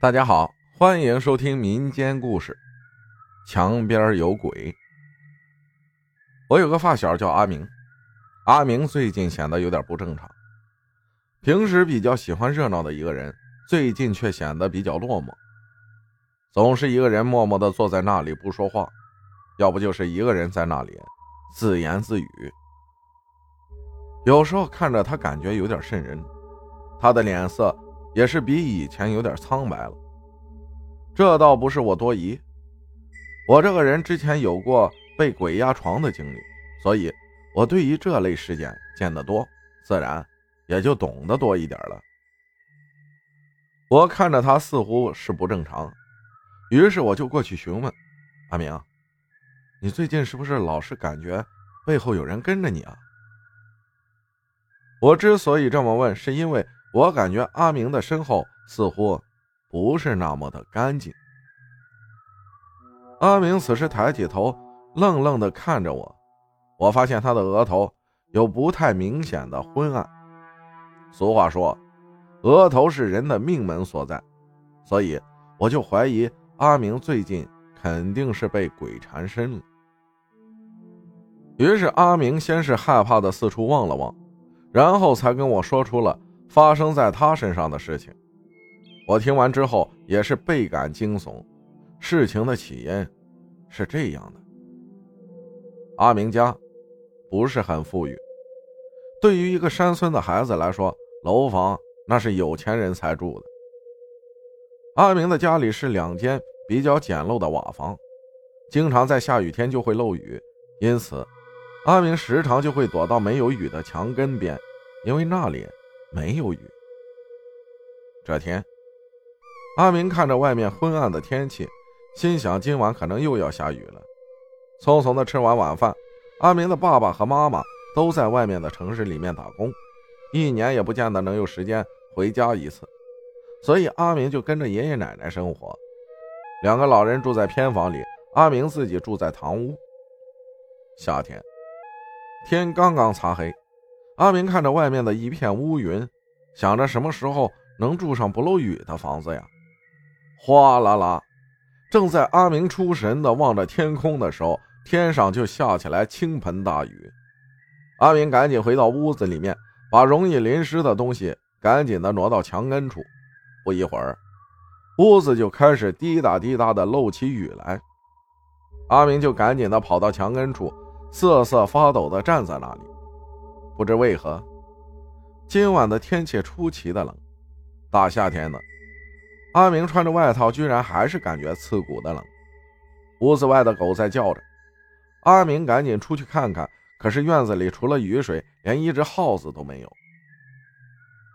大家好，欢迎收听民间故事。墙边有鬼。我有个发小叫阿明，阿明最近显得有点不正常。平时比较喜欢热闹的一个人，最近却显得比较落寞，总是一个人默默的坐在那里不说话，要不就是一个人在那里自言自语。有时候看着他，感觉有点瘆人。他的脸色。也是比以前有点苍白了，这倒不是我多疑。我这个人之前有过被鬼压床的经历，所以我对于这类事件见得多，自然也就懂得多一点了。我看着他似乎是不正常，于是我就过去询问：“阿明，你最近是不是老是感觉背后有人跟着你啊？”我之所以这么问，是因为。我感觉阿明的身后似乎不是那么的干净。阿明此时抬起头，愣愣的看着我。我发现他的额头有不太明显的昏暗。俗话说，额头是人的命门所在，所以我就怀疑阿明最近肯定是被鬼缠身了。于是阿明先是害怕的四处望了望，然后才跟我说出了。发生在他身上的事情，我听完之后也是倍感惊悚。事情的起因是这样的：阿明家不是很富裕，对于一个山村的孩子来说，楼房那是有钱人才住的。阿明的家里是两间比较简陋的瓦房，经常在下雨天就会漏雨，因此阿明时常就会躲到没有雨的墙根边，因为那里。没有雨。这天，阿明看着外面昏暗的天气，心想今晚可能又要下雨了。匆匆的吃完晚饭，阿明的爸爸和妈妈都在外面的城市里面打工，一年也不见得能有时间回家一次，所以阿明就跟着爷爷奶奶生活。两个老人住在偏房里，阿明自己住在堂屋。夏天，天刚刚擦黑。阿明看着外面的一片乌云，想着什么时候能住上不漏雨的房子呀？哗啦啦！正在阿明出神的望着天空的时候，天上就下起来倾盆大雨。阿明赶紧回到屋子里面，把容易淋湿的东西赶紧的挪到墙根处。不一会儿，屋子就开始滴答滴答的漏起雨来。阿明就赶紧的跑到墙根处，瑟瑟发抖的站在那里。不知为何，今晚的天气出奇的冷。大夏天的，阿明穿着外套，居然还是感觉刺骨的冷。屋子外的狗在叫着，阿明赶紧出去看看，可是院子里除了雨水，连一只耗子都没有。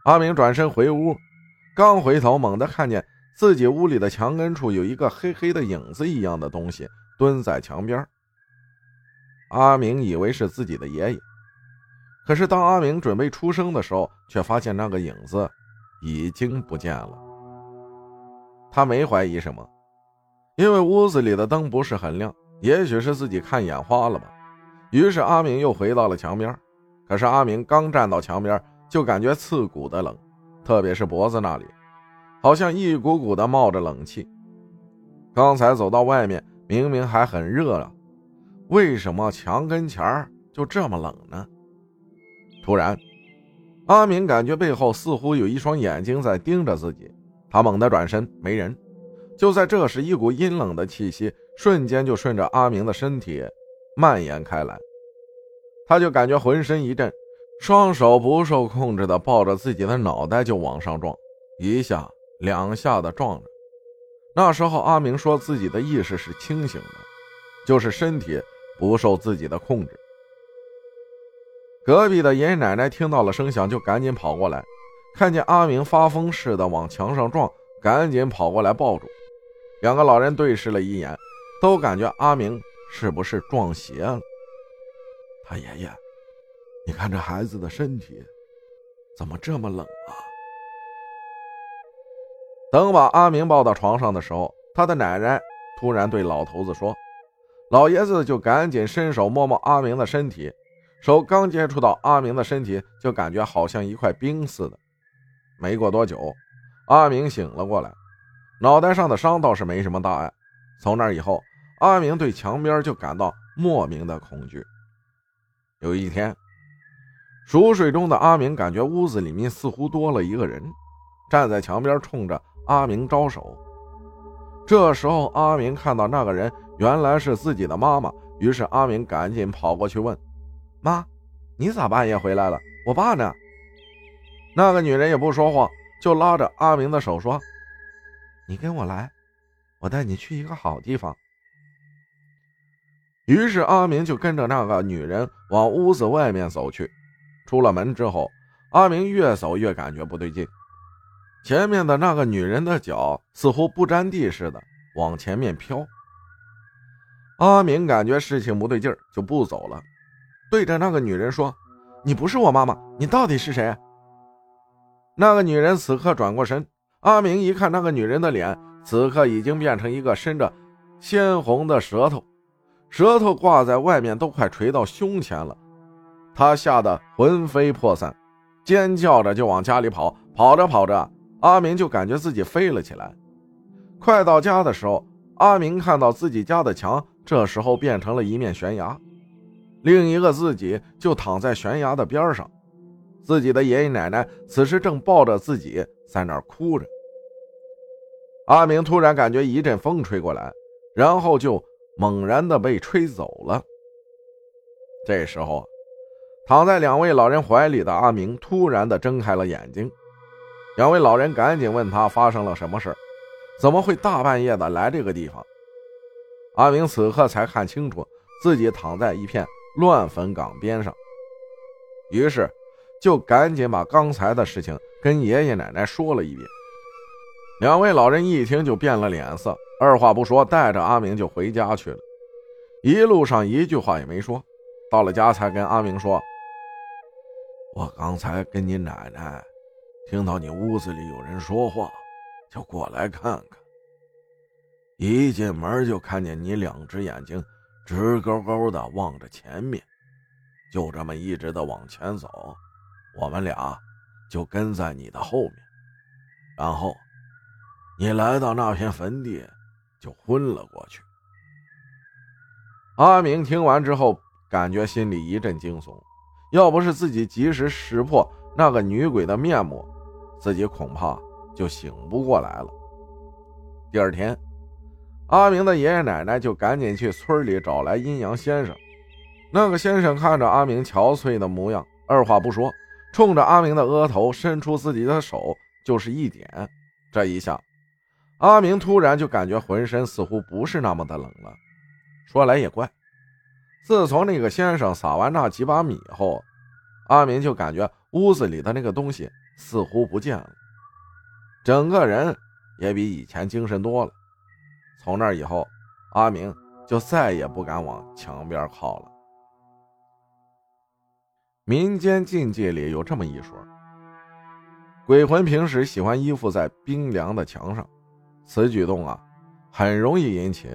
阿明转身回屋，刚回头，猛地看见自己屋里的墙根处有一个黑黑的影子一样的东西蹲在墙边。阿明以为是自己的爷爷。可是，当阿明准备出声的时候，却发现那个影子已经不见了。他没怀疑什么，因为屋子里的灯不是很亮，也许是自己看眼花了吧。于是，阿明又回到了墙边。可是，阿明刚站到墙边，就感觉刺骨的冷，特别是脖子那里，好像一股股的冒着冷气。刚才走到外面，明明还很热啊，为什么墙跟前儿就这么冷呢？突然，阿明感觉背后似乎有一双眼睛在盯着自己。他猛地转身，没人。就在这时，一股阴冷的气息瞬间就顺着阿明的身体蔓延开来。他就感觉浑身一震，双手不受控制的抱着自己的脑袋就往上撞，一下两下的撞着。那时候，阿明说自己的意识是清醒的，就是身体不受自己的控制。隔壁的爷爷奶奶听到了声响，就赶紧跑过来，看见阿明发疯似的往墙上撞，赶紧跑过来抱住。两个老人对视了一眼，都感觉阿明是不是撞邪了？他爷爷，你看这孩子的身体怎么这么冷啊？等把阿明抱到床上的时候，他的奶奶突然对老头子说：“老爷子就赶紧伸手摸摸阿明的身体。”手刚接触到阿明的身体，就感觉好像一块冰似的。没过多久，阿明醒了过来，脑袋上的伤倒是没什么大碍。从那以后，阿明对墙边就感到莫名的恐惧。有一天，熟睡中的阿明感觉屋子里面似乎多了一个人，站在墙边冲着阿明招手。这时候，阿明看到那个人原来是自己的妈妈，于是阿明赶紧跑过去问：“妈，你咋半夜回来了？我爸呢？”那个女人也不说话，就拉着阿明的手说：“你跟我来，我带你去一个好地方。”于是阿明就跟着那个女人往屋子外面走去。出了门之后，阿明越走越感觉不对劲。前面的那个女人的脚似乎不沾地似的往前面飘。阿明感觉事情不对劲，就不走了，对着那个女人说：“你不是我妈妈，你到底是谁？”那个女人此刻转过身，阿明一看那个女人的脸，此刻已经变成一个伸着鲜红的舌头，舌头挂在外面都快垂到胸前了。他吓得魂飞魄散，尖叫着就往家里跑，跑着跑着。阿明就感觉自己飞了起来。快到家的时候，阿明看到自己家的墙这时候变成了一面悬崖，另一个自己就躺在悬崖的边上，自己的爷爷奶奶此时正抱着自己在那儿哭着。阿明突然感觉一阵风吹过来，然后就猛然的被吹走了。这时候，躺在两位老人怀里的阿明突然的睁开了眼睛。两位老人赶紧问他发生了什么事怎么会大半夜的来这个地方？阿明此刻才看清楚自己躺在一片乱坟岗边上，于是就赶紧把刚才的事情跟爷爷奶奶说了一遍。两位老人一听就变了脸色，二话不说带着阿明就回家去了。一路上一句话也没说，到了家才跟阿明说：“我刚才跟你奶奶。”听到你屋子里有人说话，就过来看看。一进门就看见你两只眼睛直勾勾的望着前面，就这么一直的往前走。我们俩就跟在你的后面，然后你来到那片坟地，就昏了过去。阿明听完之后，感觉心里一阵惊悚，要不是自己及时识破那个女鬼的面目。自己恐怕就醒不过来了。第二天，阿明的爷爷奶奶就赶紧去村里找来阴阳先生。那个先生看着阿明憔悴的模样，二话不说，冲着阿明的额头伸出自己的手，就是一点。这一下，阿明突然就感觉浑身似乎不是那么的冷了。说来也怪，自从那个先生撒完那几把米后，阿明就感觉屋子里的那个东西。似乎不见了，整个人也比以前精神多了。从那以后，阿明就再也不敢往墙边靠了。民间禁忌里有这么一说：鬼魂平时喜欢依附在冰凉的墙上，此举动啊，很容易引起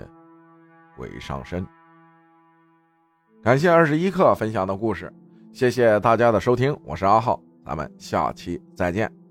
鬼上身。感谢二十一克分享的故事，谢谢大家的收听，我是阿浩。咱们下期再见。